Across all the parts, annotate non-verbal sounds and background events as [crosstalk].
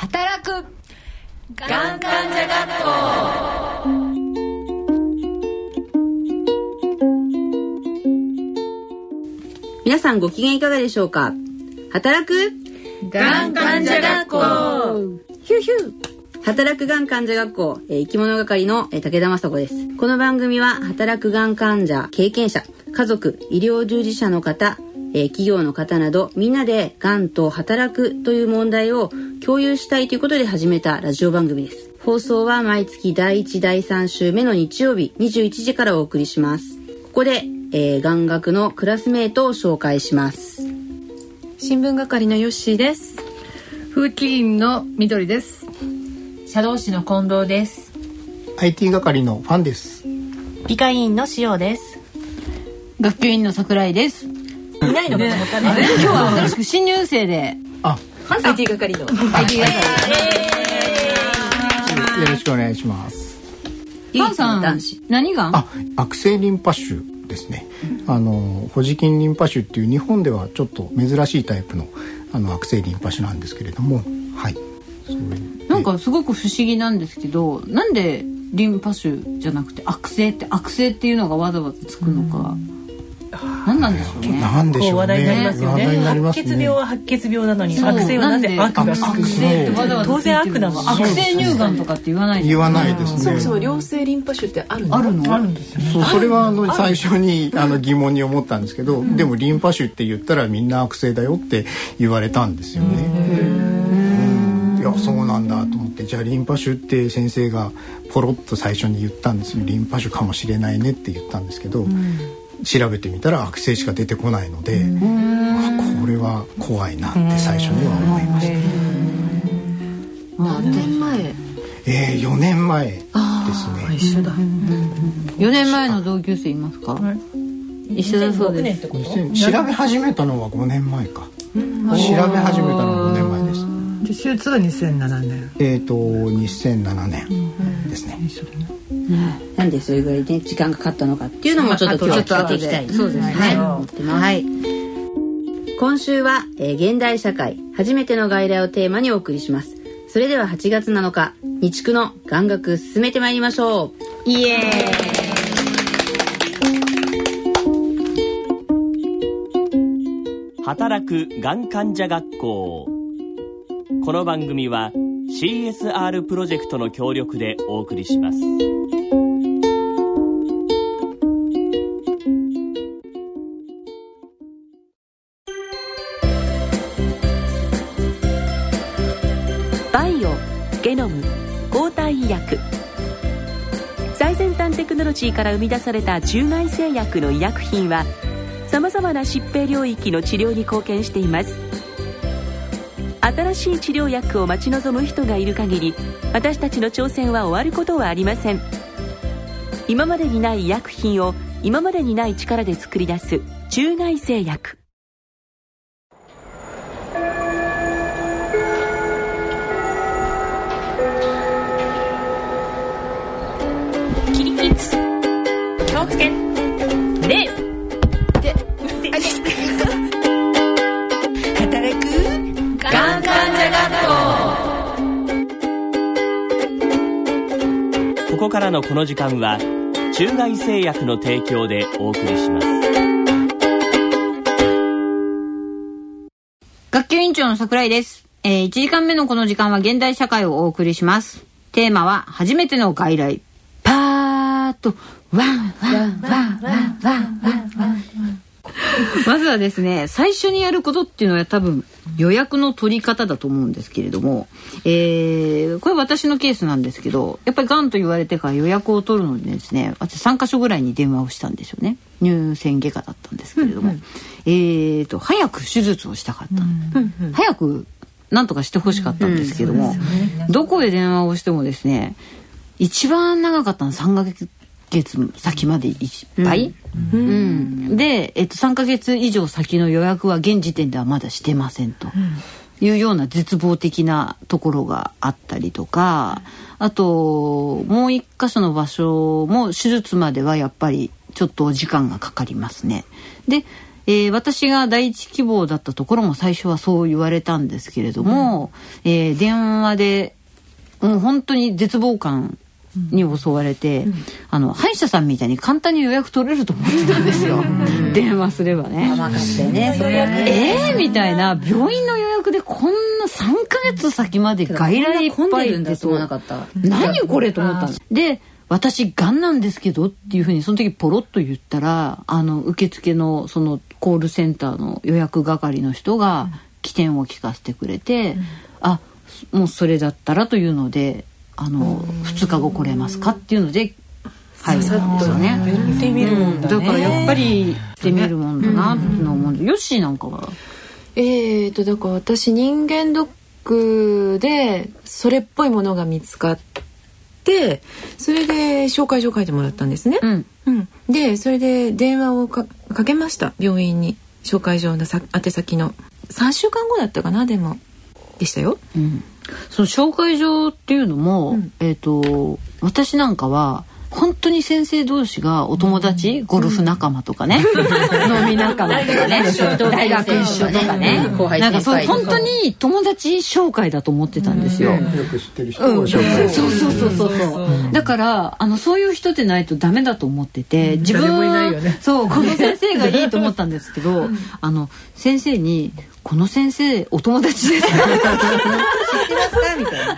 働く。がん患者学校皆さんご機嫌いかがでしょうか？働く？がん患者学校ヒューヒュー。働くがん患者学校、えー、生き物係の、えー、武田雅子です。この番組は働くがん患者経験者、家族、医療従事者の方、えー、企業の方などみんなでがんと働くという問題を共有したいということで始めたラジオ番組です。放送は毎月第1第3週目の日曜日21時からお送りします。ここで、えー、眼学のクラスメートを紹介します。新聞係のヨッシーです。風紀委員の緑です。社労士の近藤です。IT 係のファンです。理科委員の塩です。学級委員の桜井です。いないのかと思ったね。今日は新しく新入生で。あ、IT 係の。IT 係。よろしくお願いします。ファンさん、何が？あ、悪性リンパ腫ですね。あのホジキンリンパ腫っていう日本ではちょっと珍しいタイプのあの悪性リンパ腫なんですけれども、はい。なんかすごく不思議なんですけど、なんでリンパ腫じゃなくて悪性って悪性っていうのがわざわざつくのか。何なんでしょうね。なんでしょうね。話題になりますよね。白血病は白血病なのに悪性はなぜ悪が悪性ってわざわざ当然悪なの。悪性乳がんとかって言わない言わないですね。そもそも良性リンパ腫ってあるの？あるの？あるんですよそうそれはあの最初にあの疑問に思ったんですけど、でもリンパ腫って言ったらみんな悪性だよって言われたんですよね。いやそうなんだと思ってじゃあリンパ腫って先生がポロッと最初に言ったんですよリンパ腫かもしれないねって言ったんですけど、調べてみたら悪性しか出てこないので、これは怖いなって最初には思いました。何年前？えー、4年前ですね。一緒だ。4年前の同級生いますか？一緒だそうです。調べ始めたのは5年前か。調べ始めたのは5年前です。手術は2007年。えっ、と2007年ですね。なんでそれぐらいね時間がかかったのかっていうのもちょっと今日は聞いていきたいそうですね。はい、思ってます。はい。今週は、えー、現代社会初めての外来をテーマにお送りします。それでは8月7日日区の眼学進めてまいりましょう。イエーイ。働くがん患者学校この番組は CSR プロジェクトの協力でお送りします。ロジーから生み出された中外製薬の医薬品はさまざまな疾病領域の治療に貢献しています。新しい治療薬を待ち望む人がいる限り私たちの挑戦は終わることはありません。今までにない医薬品を今までにない力で作り出す中外製薬からのこの時間は中外製薬の提供でお送りします。学級委員長の桜井です、えー、1時間目のこの時間は現代社会をお送りします。テーマは初めての外来。パーッと。ワンワンワンワンワンワンワン。[laughs] まずはですね最初にやることっていうのは多分予約の取り方だと思うんですけれども、えー、これ私のケースなんですけどやっぱりがんと言われてから予約を取るのにですね私3か所ぐらいに電話をしたんですよね。乳腺外科だったんですけれども、うんうん、えーと早く手術をしたかった、うんうん、早くなんとかしてほしかったんですけども、うんね、どこへ電話をしてもですね一番長かったの3ヶ月月先までいっぱい、うん、うん、で、えっと、3か月以上先の予約は現時点ではまだしてませんと。いうような絶望的なところがあったりとかあともう一箇所の場所も手術まではやっぱりちょっと時間がかかりますね。で、ええー私が第一希望だったところも最初はそう言われたんですけれども、えー電話でもう本当に絶望感に襲われて、あの歯医者さんみたいに簡単に予約取れると思ってたんですよ、電話すればね。ねえー、みたいな病院の予約でこんな3ヶ月先まで外来いっぱいでるんだと思わなとかった。何これと思ったの。で私がんなんですけどっていうふうにその時ポロッと言ったらあの受付のそのコールセンターの予約係の人が起点を聞かせてくれて、あもうそれだったらというのであの2日後来れますかっていうので入るんですよね。行ってみるもんだね。だからやっぱり行ってみるもんだなって思うんで、ヨッシーなんかは？えーとだから私人間ドックでそれっぽいものが見つかってそれで紹介状書いてもらったんですね。うん。うん、でそれで電話をかかけました。病院に。紹介状のさ宛先の。3週間後だったかなでも。でしたよ。その紹介状っていうのも、えっ、と私なんかは本当に先生同士がお友達、ゴルフ仲間とかね、[laughs] 飲み仲間とかね大学一緒とかね。後輩なんかそう本当に友達紹介だと思ってたんですよ。よく知ってる人を紹介そうそうそうそうそう。だからあのそういう人でないとダメだと思ってて、自分誰もいないよね。そうこの先生がいいと思ったんですけど、あの先生にこの先生お友達ですか？みたいな。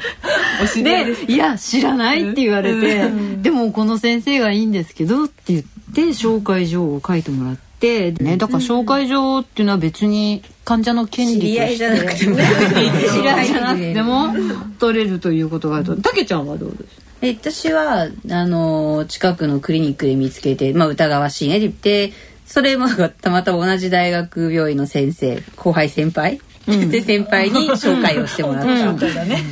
で「いや知らない」って言われて「でもこの先生がいいんですけど」って言って紹介状を書いてもらって、ね、だから紹介状っていうのは別に患者の権利として。知り合いじゃなくても。知り合いじゃなくても取れるということがあると。たけちゃんはどうです？え私はあの近くのクリニックで見つけて、まあ、疑わしいねって言ってそれもたまたま同じ大学病院の先生後輩先輩、で [laughs] 先輩に紹介をしてもらった。っ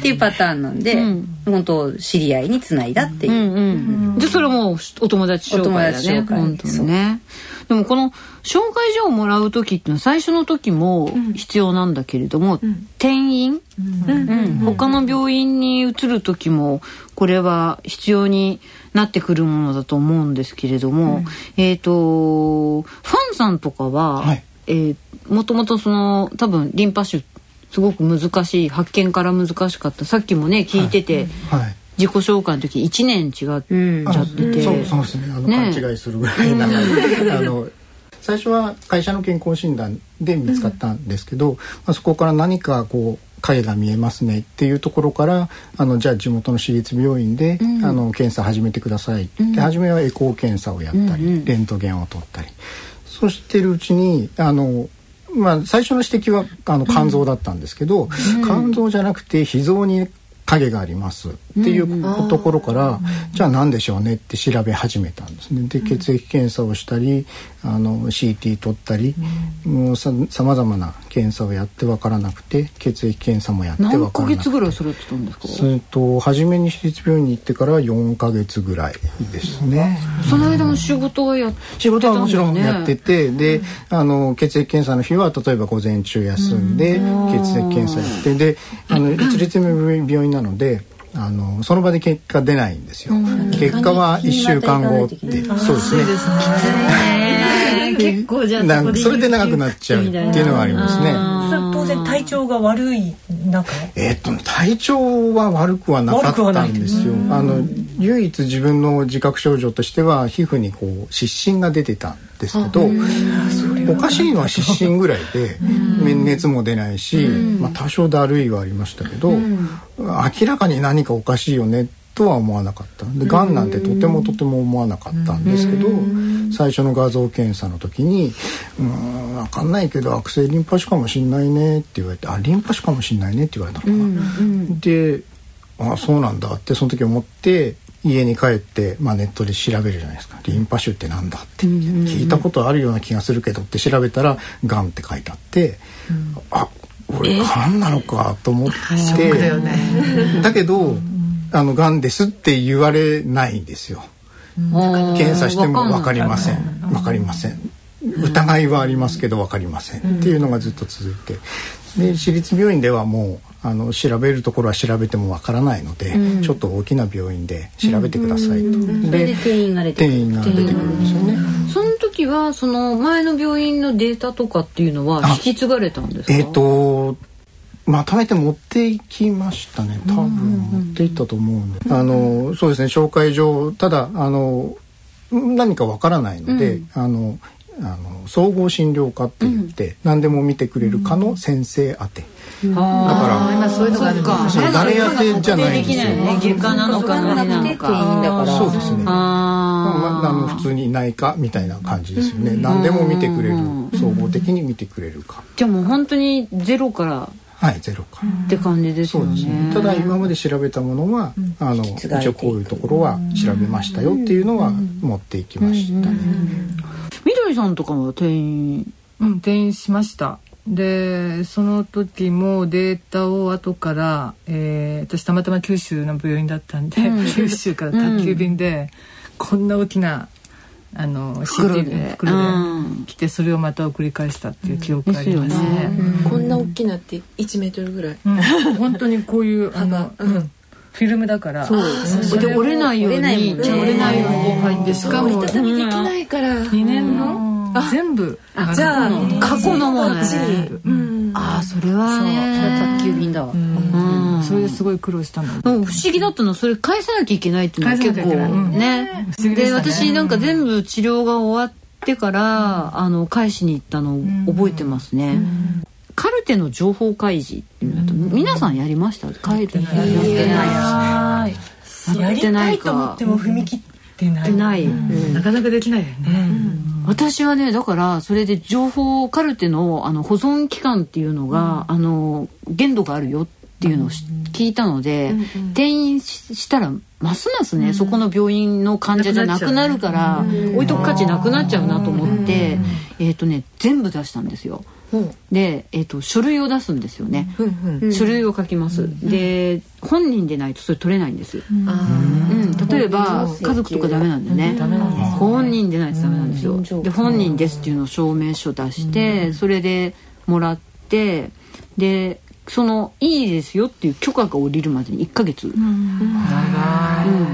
ていうパターンなんで、本当知り合いにつないだっていう、うん。うん、でそれもお友達紹介だね。お友達紹介。本当にね。でもこの紹介状をもらう時っていうのは最初の時も必要なんだけれども、転院、うん。他の病院に移る時もこれは必要になってくるものだと思うんですけれども、えっ、とファンさんとかは、はい。えーもともとその多分リンパ腫すごく難しい発見から難しかったさっきもね聞いてて、はい。自己紹介の時1年違っちゃってて、そうそうですね。あの、ね。勘違いするぐらい長い。[laughs] あの最初は会社の健康診断で見つかったんですけど、まあ、そこから何かこう影が見えますねっていうところからあのじゃあ地元の私立病院で、あの検査始めてください、で初めはエコー検査をやったり、レントゲンを取ったり。そうしてるうちにあのまあ、最初の指摘はあの肝臓だったんですけど、肝臓じゃなくて脾臓に影があります。っていうところから、じゃあ何でしょうねって調べ始めたんですね。で血液検査をしたりあの CT 取ったり、もうさまざまな検査をやって分からなくて血液検査もやって分何ヶからなくて。月ぐらいそれやってたんですか？それと初めに私立病院に行ってから4ヶ月ぐらいですね。その間も仕事はやって仕事はもちろんやっててて、であの血液検査の日は例えば午前中休んで、血液検査やってであの一律病院なのであのその場で結果出ないんですよ。結果は1週間後って。そうですね。[laughs] 結構じゃあそれで長くなっちゃうっていうのはありますね。当然体調が悪い中？えっと体調は悪くはなかったんですよ。あの唯一自分の自覚症状としては皮膚にこう湿疹が出てたんですけど、おかしいのは湿疹ぐらいで熱も出ないし、まあ多少だるいはありましたけど、明らかに何かおかしいよねとは思わなかった。で、がんなんてとてもとても思わなかったんですけど、最初の画像検査の時に「うーん分かんないけど悪性リンパ腫かもしんないね」って言われて「あリンパ腫かもしんないね」って言われたのかな。であそうなんだってその時思って家に帰って、まあ、ネットで調べるじゃないですか「リンパ腫ってなんだ?」って。聞いたことあるような気がするけどって調べたら「がん」って書いてあって、あ俺がんなのかと思って、だけど「あのがんです」って言われないんですよ。検査しても分かりません。分かりません。疑いはありますけど分かりません。っていうのがずっと続いて。で私立病院ではもうあの調べるところは調べてもわからないので、ちょっと大きな病院で調べてくださいと、それで定員が出て定員が出てくるんですよね。その時はその前の病院のデータとかっていうのは引き継がれたんですか？えっ、とまとめて持っていきましたね。多分持っていったと思うんで、あのそうですね。紹介状ただあの何かわからないので、あのあの総合診療科って言って、何でも見てくれる科の先生宛て、だから今そういうのがあるんですそう誰宛てじゃないんですよ。ね。外科なのか何なのか定員だか。らそうですね。あまあ、あの普通に内科みたいな感じですよね。何でも見てくれる、総合的に見てくれるか。じゃあもう本当にゼロからはい、ゼロか。って感じですよそうですね。ね。。ただ今まで調べたものは、あの継がれていく一応こういうところは調べましたよっていうのは持っていきましたね。みどりさん。とかは転院うん。転院しましたでその時もデータを後から、えー私たまたま九州の病院だったん。で、九州から宅急便で、こん。な大きなあの袋で。袋うん。で来てそれをまた送り返したっていう記憶がありますね。こんな大きなって1メートルぐらい。うん。本当にこういうあの、幅。うん。フィルムだから。で折れないように折れないもんね。折れないように入ってしかも折りたたみできないから。2年の全部。あじゃあ過去のものね。うんああそれはそれね宅急便だわ、うん。それですごい苦労したの。でも不思議だったの。はそれ返さなきゃいけないっていうのは結構ね。で私なんか全部治療が終わってからあの返しに行ったのを覚えてますね。カルテの情報開示っていうのと皆さんやりました？帰るやってない。やってないか。でも踏み切ってない。なかなかできないよね。私はねだからそれで情報カルテのあの保存期間っていうのが、あの限度があるよっていうのをし聞いたので、転院ししたらますますね、そこの病院の患者じゃなくなるから、置いとく価値なくなっちゃうなと思って、えっ、とね全部出したんですよ。で、えー、と書類を出すんですよね、書類を書きます、で本人でないとそれ取れないんです、うん、例えば家族とかダメなんだよね。本人でないとダメなんですよ。で本人ですっていうのを証明書出してそれでもらってでそのいいですよっていう許可が下りるまでに1ヶ月、うん、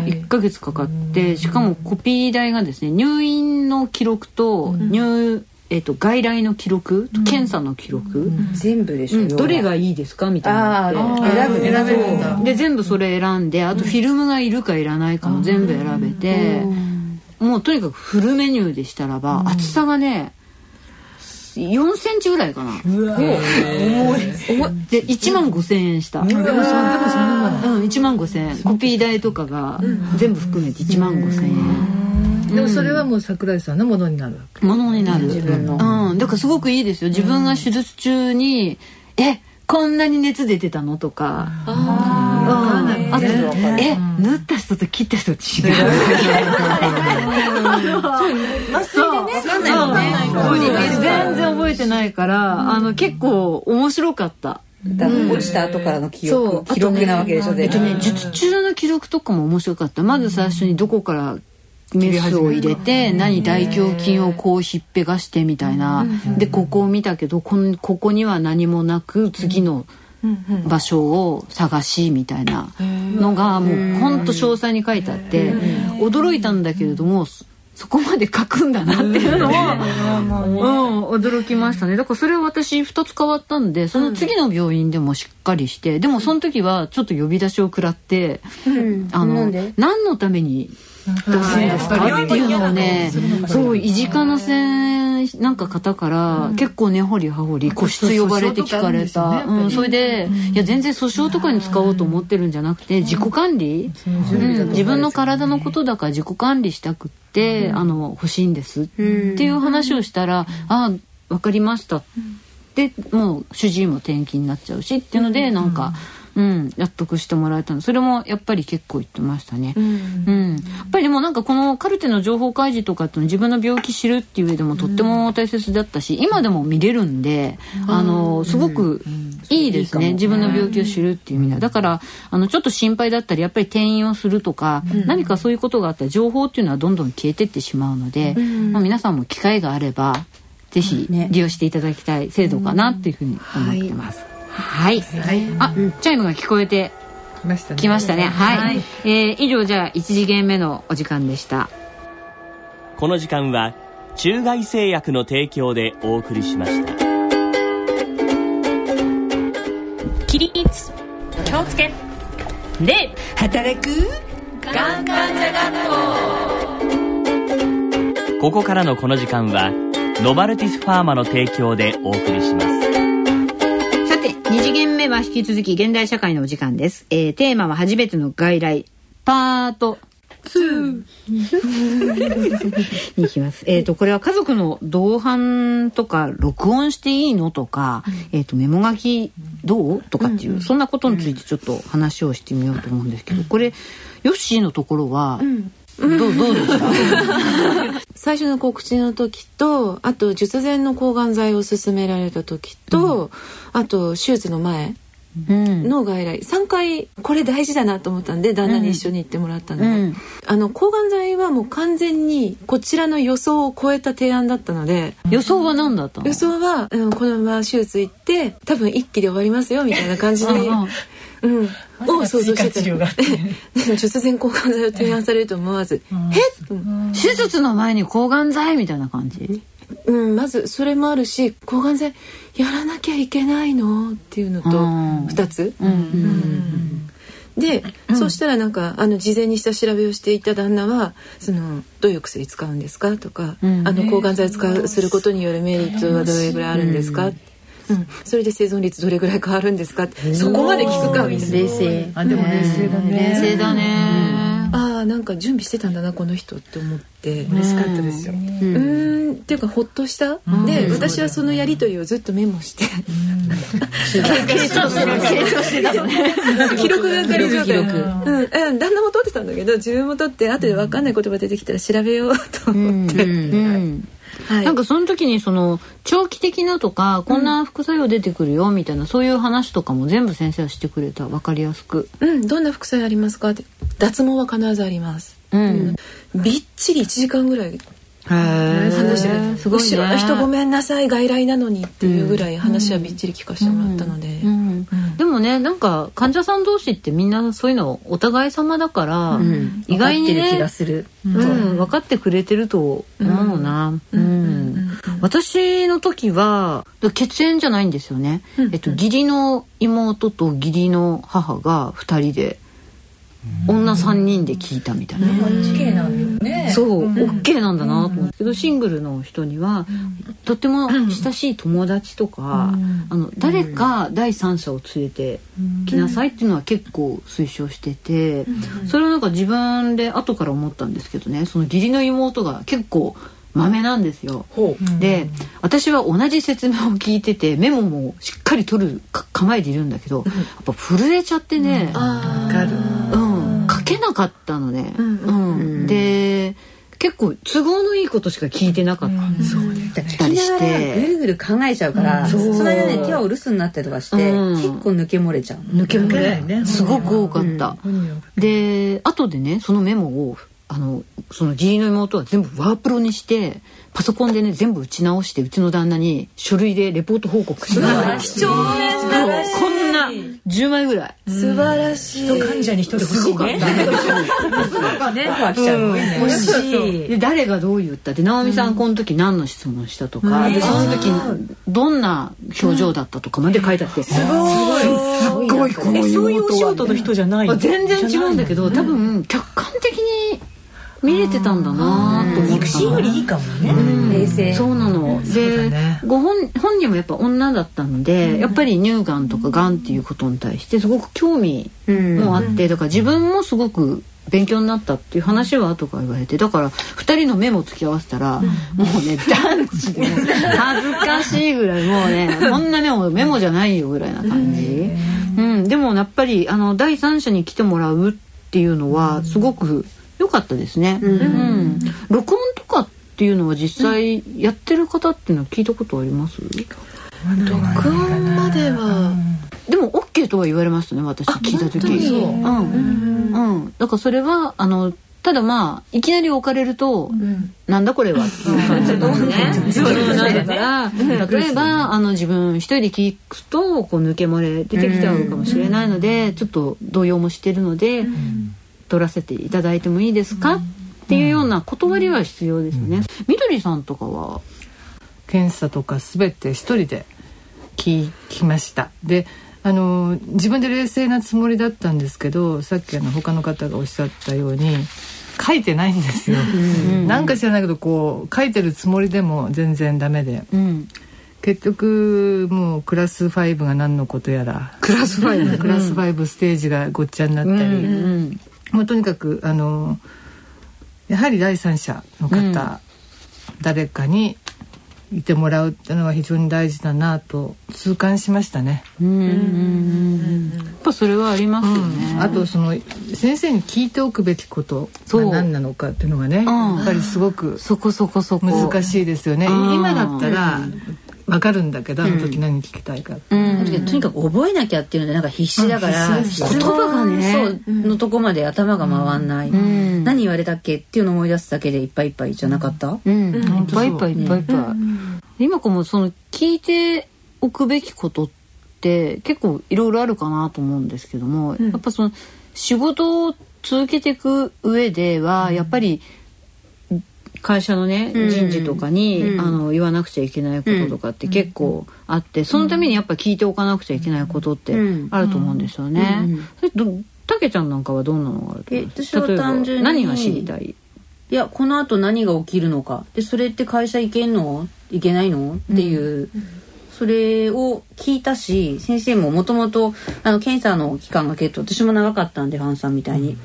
1ヶ月かかってしかもコピー代がですね入院の記録と入、えっと外来の記録？と検査の記録、全部でしょ、うん。どれがいいですか？みたいな選ぶ選べるんだ。で全部それ選んであとフィルムがいるかいらないかも全部選べて。もうとにかくフルメニューでしたらば厚さがね4センチぐらいかな。重い。で1万5千円した。うん1万5千円。コピー代とかが全部含めて1万5千円でもそれはもう桜井さんのものになるわけ。ものになる。うん、だからすごくいいですよ。自分が手術中に「えこんなに熱出てたの?」とか「ああとえ縫った人と切った人違う」そう。全然覚えてないからあの結構面白かった。だから落ちた後からの記憶、記録なわけでしょえっとね、術中の記録とかも面白かった。まず最初にどこからメスを入れて、何大胸筋をこうひっぺがしてみたいな。で、ここを見たけど、こんここには何もなく、次の場所を探しみたいなのがもうほんと詳細に書いてあって、驚いたんだけれども、そそこまで書くんだなっていうのも、うん、驚きましたね。だからそれは私2つ変わったんでその次の病院でもしっかりして、でもその時はちょっと呼び出しを食らって、あの何のために出すんですかっていうのをねそう維持課のせなんか方から結構根掘り葉掘り個室呼ばれて聞か。れた、うん、それでいや全然訴訟とかに使おうと思ってるんじゃなくて自己管理、うん、自分の体のことだから自己管理したくって、あの欲しいんです。っていう話をしたら「あ分かりました」でもう主治医も転勤になっちゃうしっていうのでなんか。うん、納得してもらえたの。それもやっぱり結構言ってましたね、うん。やっぱりでもなんかこのカルテの情報開示とかっての自分の病気知るっていう上でもとっても大切だったし、今でも見れるんで、あのすごくいいですね、自分の病気を知るっていう意味では。だからあのちょっと心配だったりやっぱり転院をするとか、何かそういうことがあったら情報っていうのはどんどん消えてってしまうので、まあ、皆さんも機会があればぜひ利用していただきたい制度かなっていうふうに思ってます。はい、あ、チャイムが聞こえて来ましたね。きましたね。はい、えー以上じゃあ1次元目のお時間でした。この時間は中外製薬の提供でお送りしました。起立。気をつけ。礼働く。がん患者学校こ。こからのこの時間はノバルティスファーマの提供でお送りします。さて2次元目は引き続き現代社会のお時間です、えーテーマは初めての外来。パート。2に行きます。えっ、と、これは家族の同伴とか、録音していいのとか、えっ、と、メモ書きどうとかっていう、そんなことについてちょっと話をしてみようと思うんですけど、これ、ヨッシーのところは、どう、どうでした [laughs] 最初の告知の時とあと術前の抗がん剤を勧められた時と、あと手術の前うん。の外来3回これ大事だなと思ったんで旦那に一緒に行ってもらったの、うん。あの抗がん剤はもう完全にこちらの予想を超えた提案だったので予想は何だったの？予想は、うん、このまま手術行って多分一気で終わりますよみたいな感じで、うん、を想像してた。の術前抗がん剤を提案されると思わず「えっ?」と思って手術の前に抗がん剤みたいな感じ？うん、まずそれもあるし抗がん剤やらなきゃいけないの？っていうのとうん。2つ？うん。で、そうしたらなんかあの事前に下調べをしていた旦那はそのどういう薬使うんですか？とか、あの抗がん剤を使うすることによるメリットはどれぐらいあるんですか、うんそれで生存率どれぐらい変わるんですか？ってそこまで聞くかみたいな冷静。あでも冷静だね。冷静だね。ああなんか準備してたんだなこの人って思って。嬉しかったですよ。うーん。っていうかほっとした、で私はそのやり取りをずっとメモして。[laughs] 記録係状態。記録うん。うん、旦那も取ってたんだけど自分も取って後で分かんない言葉出てきたら調べようと思って、うん。はい。なんかその時にその長期的なとかこんな副作用出てくるよみたいなそういう話とかも全部先生はしてくれた。分かりやすく。うん、どんな副作用ありますか？って脱毛は必ずあります。うん。びっちり1時間ぐらいへ話してるすごいね。後ろの人ごめんなさい外来なのにっていうぐらい話はびっちり聞かせてもらったので、うんでもねなんか患者さん同士ってみんなそういうのお互い様だから、うん。意外に分かってる気ねがする。うん、分かってくれてると思うな。うん。私の時は血縁じゃないんですよね。えっと義理の妹と義理の母が二人で女三人で聞いたみたいな。綺麗なんね。そう、オッケーなんだなと思うけど、シングルの人には、とっても親しい友達とか、あの誰か第三者を連れてきなさいっていうのは結構推奨してて、それはなんか自分で後から思ったんですけどね。その義理の妹が結構マメなんですよ。で私は同じ説明を聞いててメモもしっかり取るか構えているんだけど、やっぱ震えちゃってね、あかる。うん、書けなかったのね。うんで結構都合のいいことしか聞いてなかった。たりし聞きながらぐて。るぐる考えちゃうから、その間ね手はお留守になったりとかして、うん。結構抜け漏れちゃうの。抜け漏抜けないね。れすごく多かった。で後でねそのメモをあのその義理の妹は全部ワープロにしてパソコンでね全部打ち直してうちの旦那に書類でレポート報告して貴重です10枚ぐらい。素晴らしい。患者に一人欲しいね。欲しい。で誰がどう言ったで直美さんこの時何の質問したとか、でその時どんな表情だったとかまで書いてあって、すごい。すごい。このえそういうお仕事の人じゃないの？全然違うんだけど多分客観的に見れてたんだなと思った肉親よりいいかもね。冷静。そうなの。で、ご本本人もやっぱ女だったので、やっぱり乳がんとかがんっていうことに対してすごく興味もあって、だから自分もすごく勉強になったっていう話は後から言われて、だから二人のメモ付き合わせたら、もうね団地で [laughs] 恥ずかしいぐらいもうね、こんなメモメモじゃないよぐらいな感じ。うん、でもやっぱりあの第三者に来てもらうっていうのはすごく良かったですね。うん、録音とかっていうのは実際やってる方っていうのは聞いたことあります？録音までは。でも OK とは言われましたね私聞いた時。うん、うん、だからそれはあのただまあいきなり置かれると、なんだこれはっていう感じ。だと思うね。そうなんだから例えばあの自分一人で聞くとこう抜け漏れ出てきちゃうかもしれないので、ちょっと動揺もしてるので、取らせていただいてもいいですか、っていうような断りは必要ですよね。みどりさんとかは？検査とかすべて一人で聞きました。であの自分で冷静なつもりだったんですけどさっきあの他の方がおっしゃったように書いてないんですよ、なんか知らないけどこう書いてるつもりでも全然ダメで、うん。結局もうクラス5が何のことやら。クラスファイブ。クラス5ステージがごっちゃになったり、うんもうとにかくあのやはり第三者の方、誰かにいてもらうっていうのは非常に大事だなと痛感しましたね。うんうんうんやっぱそれはありますよね。あとその先生に聞いておくべきことが何なのかっていうのがね、やっぱりすごくそこそこそこ。難しいですよね。うん。今だったらわかるんだけど、あの時何聞きたいか。うん。とにかく覚えなきゃっていうのでなんか必死だから、言葉がね。そうのとこまで頭が回んない、ん。何言われたっけっていうのを思い出すだけでいっぱいいっぱいじゃなかった、うん、いっぱいいっぱいいっぱいいっぱい。今かもその聞いておくべきことって結構いろいろあるかなと思うんですけども、やっぱその仕事を続けていく上ではやっぱり会社のねうん。人事とかに、うん。あの言わなくちゃいけないこととかって結構あって、そのためにやっぱ聞いておかなくちゃいけないことってうん。あると思うんですよね。うん。たけちゃんなんかはどんなのがある？と思います例えば単純に何が知りたい？いやこのあと何が起きるのか。でそれって会社行けんの？いけないの？っていう、それを聞いたし先生ももともとあの検査の期間が結構私も長かったんでファンさんみたいに。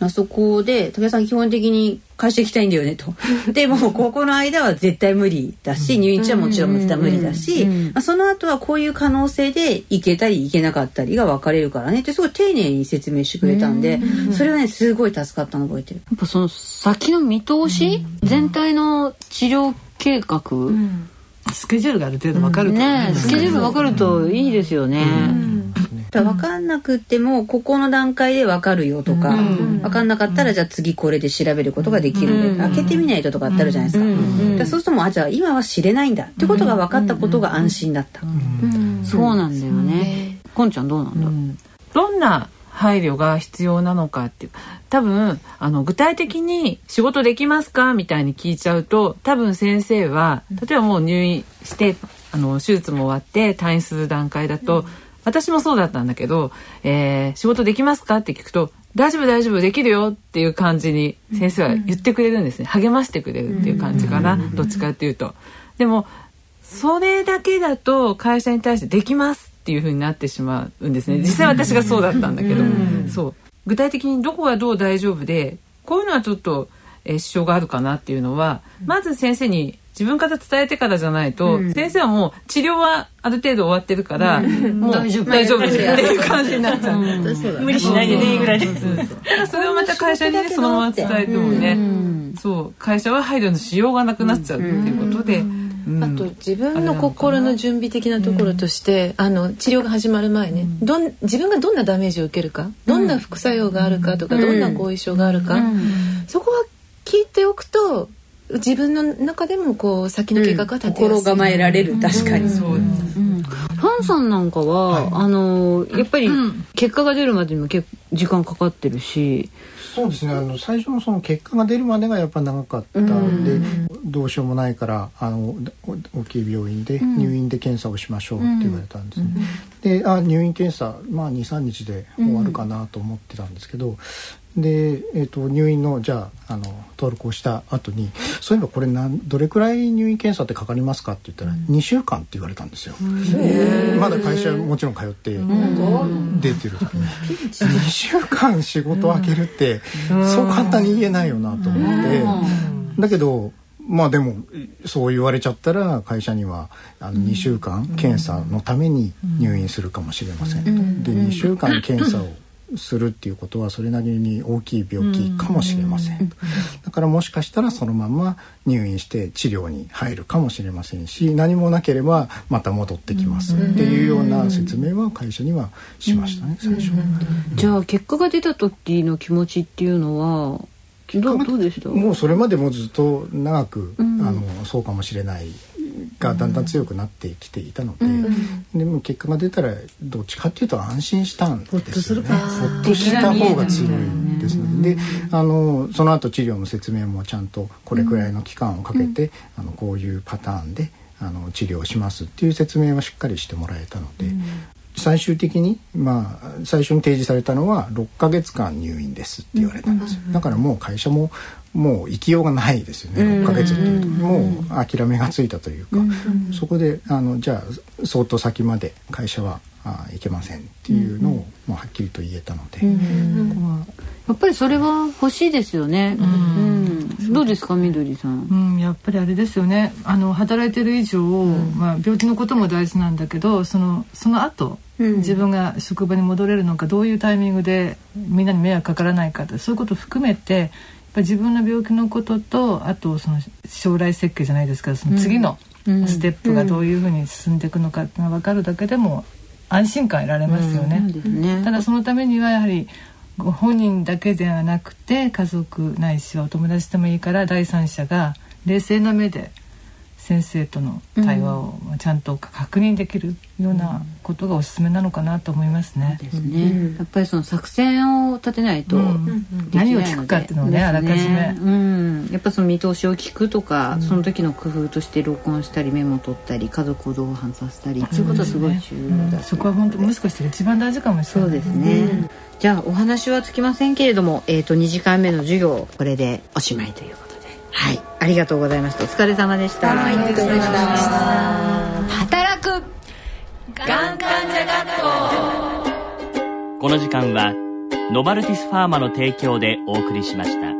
あそこで武田さん基本的に会社行きたいんだよねと。[laughs] でもうここの間は絶対無理だし入院中はもちろん絶対無理だし、まあ、その後はこういう可能性で行けたり行けなかったりが分かれるからね。ってすごい丁寧に説明してくれたんでそれはねすごい助かったの覚えてる。やっぱその先の見通し、全体の治療計画、スケジュールがある程度わかると、ねスケジュール分かるといいですよね。だから分かんなくってもここの段階で分かるよとか、分かんなかったらじゃあ次これで調べることができる。ん。で、開けてみないととかってあるじゃないですか,、だそうするともうあじゃあ今は知れないんだってことが分かったことが安心だった、そうなんだよね。こんちゃんどうなんだ？どんな配慮が必要なのかっていう。多分あの具体的に仕事できますかみたいに聞いちゃうと多分先生は例えばもう入院してあの手術も終わって退院する段階だと、私もそうだったんだけど、えー仕事できますかって聞くと大丈夫大丈夫できるよっていう感じに先生は言ってくれるんですね。励ましてくれるっていう感じかな、どっちかっていうと。でもそれだけだと会社に対してできますっていう風になってしまうんですね。実際私がそうだったんだけど、そう。具体的にどこがどう大丈夫でこういうのはちょっと、えー支障があるかなっていうのはまず先生に自分から伝えてからじゃないと、先生はもう治療はある程度終わってるから、もう大丈夫。大丈夫っていう感じになっちゃう。無理しないでねぐらいで。だからそれをまた会社にねそのまま伝えてもね、そう。会社は配慮のしようがなくなっちゃうっていうことで、うん。あと自分の心の準備的なところとして、あの治療が始まる前ね、どん自分がどんなダメージを受けるかどんな副作用があるかとか、どんな後遺症があるか、そこは聞いておくと自分の中でもこう先の計画が立てやすい、心構えられる確かに、そうファンさんなんかは、あのやっぱり結果が出るまでにも結構時間かかってるし、そうですね。あの最初のその結果が出るまでがやっぱ長かったんで、どうしようもないからあのお大きい病院で入院で検査をしましょうって言われたんですね。であ入院検査まあ23日で終わるかなと思ってたんですけど、で、えー、と入院のじゃああの登録をした後にそういえばこれなんどれくらい入院検査ってかかりますかって言ったら2週間って言われたんですよ。まだ会社もちろん通って出てる時に。2週間仕事を空けるってそう簡単に言えないよなと思って。だけどまあでもそう言われちゃったら会社にはあの2週間検査のために入院するかもしれませんと。で2週間検査をするっていうことはそれなりに大きい病気かもしれません。だからもしかしたらそのまま入院して治療に入るかもしれませんし何もなければまた戻ってきますっていうような説明は会社にはしましたね最初。じゃあ結果が出た時の気持ちっていうのはどうどうでした？もうそれまでもずっと長く、あのそうかもしれないがだんだん強くなってきていたので、でも結果が出たらどっちかっていうと安心したんですよね。ほっとした方が強いですので、であのその後治療の説明もちゃんとこれくらいの期間をかけて、あのこういうパターンであの治療しますっていう説明はしっかりしてもらえたので、最終的にまあ最初に提示されたのは6ヶ月間入院ですって言われたんですよ、だからもう会社ももう生きようがないですよね。6ヶ月っていうともう諦めがついたというか、そこであのじゃあ相当先まで会社はあいけませんっていうのを、まあ、はっきりと言えたので、やっぱりそれは欲しいですよね、うん。どうですかみどりさん、うん、やっぱりあれですよね。あの働いてる以上、まあ、病気のことも大事なんだけどそのその後自分が職場に戻れるのかどういうタイミングでみんなに迷惑かからないかとそういうことを含めてぱ自分の病気のこととあとその将来設計じゃないですかその次のステップがどういうふうに進んでいくのかっていうのが分かるだけでも安心感得られますよね。ただそのためにはやはりご本人だけではなくて家族ないしはお友達でもいいから第三者が冷静な目で先生との対話をちゃんと確認できるようなことがおすすめなのかなと思いますね。ですね。やっぱりその作戦を立てないと、何を聞くかっていうのをねあらかじめ、うん、やっぱその見通しを聞くとか、その時の工夫として録音したりメモ取ったり家族を同伴させたり、そういうことはすごい重要だ、そこは本当もしかしたら一番大事かもしれない。そうですね。じゃあお話はつきませんけれども、えっ、と2時間目の授業これでおしまいということで、はい、ありがとうございました。お疲れ様でした。ありがとうございました。働くがん患者学校この時間はノバルティスファーマの提供でお送りしました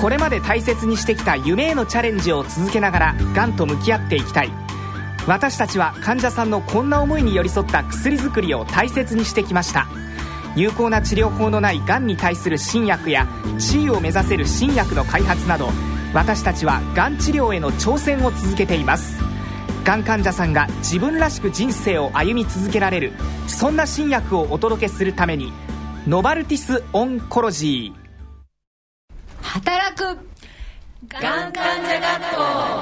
これまで大切にしてきた夢へのチャレンジを続けながらがんと向き合っていきたい私たちは患者さんのこんな思いに寄り添った薬作りを大切にしてきました有効な治療法のないがんに対する新薬や地位を目指せる新薬の開発など私たちはがん治療への挑戦を続けています。がん患者さんが自分らしく人生を歩み続けられるそんな新薬をお届けするためにノバルティス・オンコロジー働く。がん患者学校。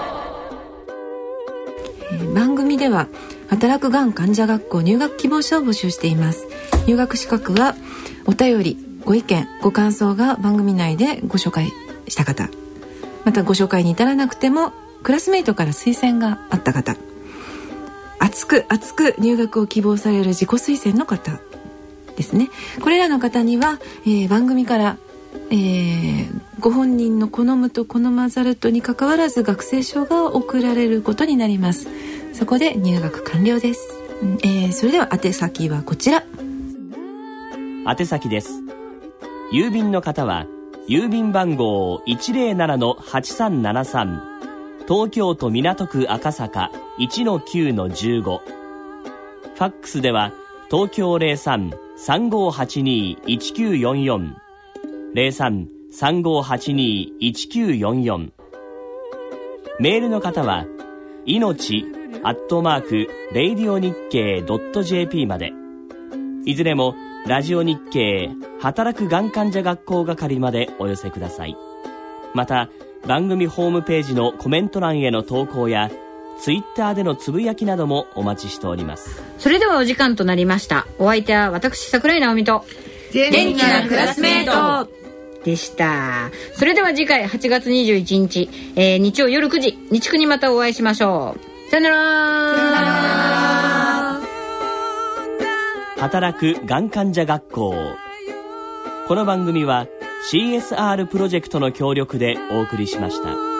えー番組では働くがん患者学校入学希望者を募集しています入学資格はお便りご意見ご感想が番組内でご紹介した方。またご紹介に至らなくてもクラスメイトから推薦があった方。熱く熱く入学を希望される自己推薦の方ですね。これらの方には、えー番組から、えーご本人の好むと好まざるとにかかわらず学生証が送られることになります。そこで入学完了です、えーそれでは宛先はこちら。宛先です。郵便の方は郵便番号107-8373東京都港区赤坂1-9-15ファックスでは東京03-3582-1944 03-3582-1944メールの方は命アットマーク、レイディオ日経 .jp まで。いずれも、ラジオ日経、働くがん患者学校係までお寄せください。また、番組ホームページのコメント欄への投稿や、ツイッターでのつぶやきなどもお待ちしております。それではお時間となりました。お相手は私桜井直美と元気なクラスメート。でした。それでは次回8月21日、えー日曜夜9時日区にまたお会いしましょう。さよなら働くがん患者学校。この番組は CSR プロジェクトの協力でお送りしました。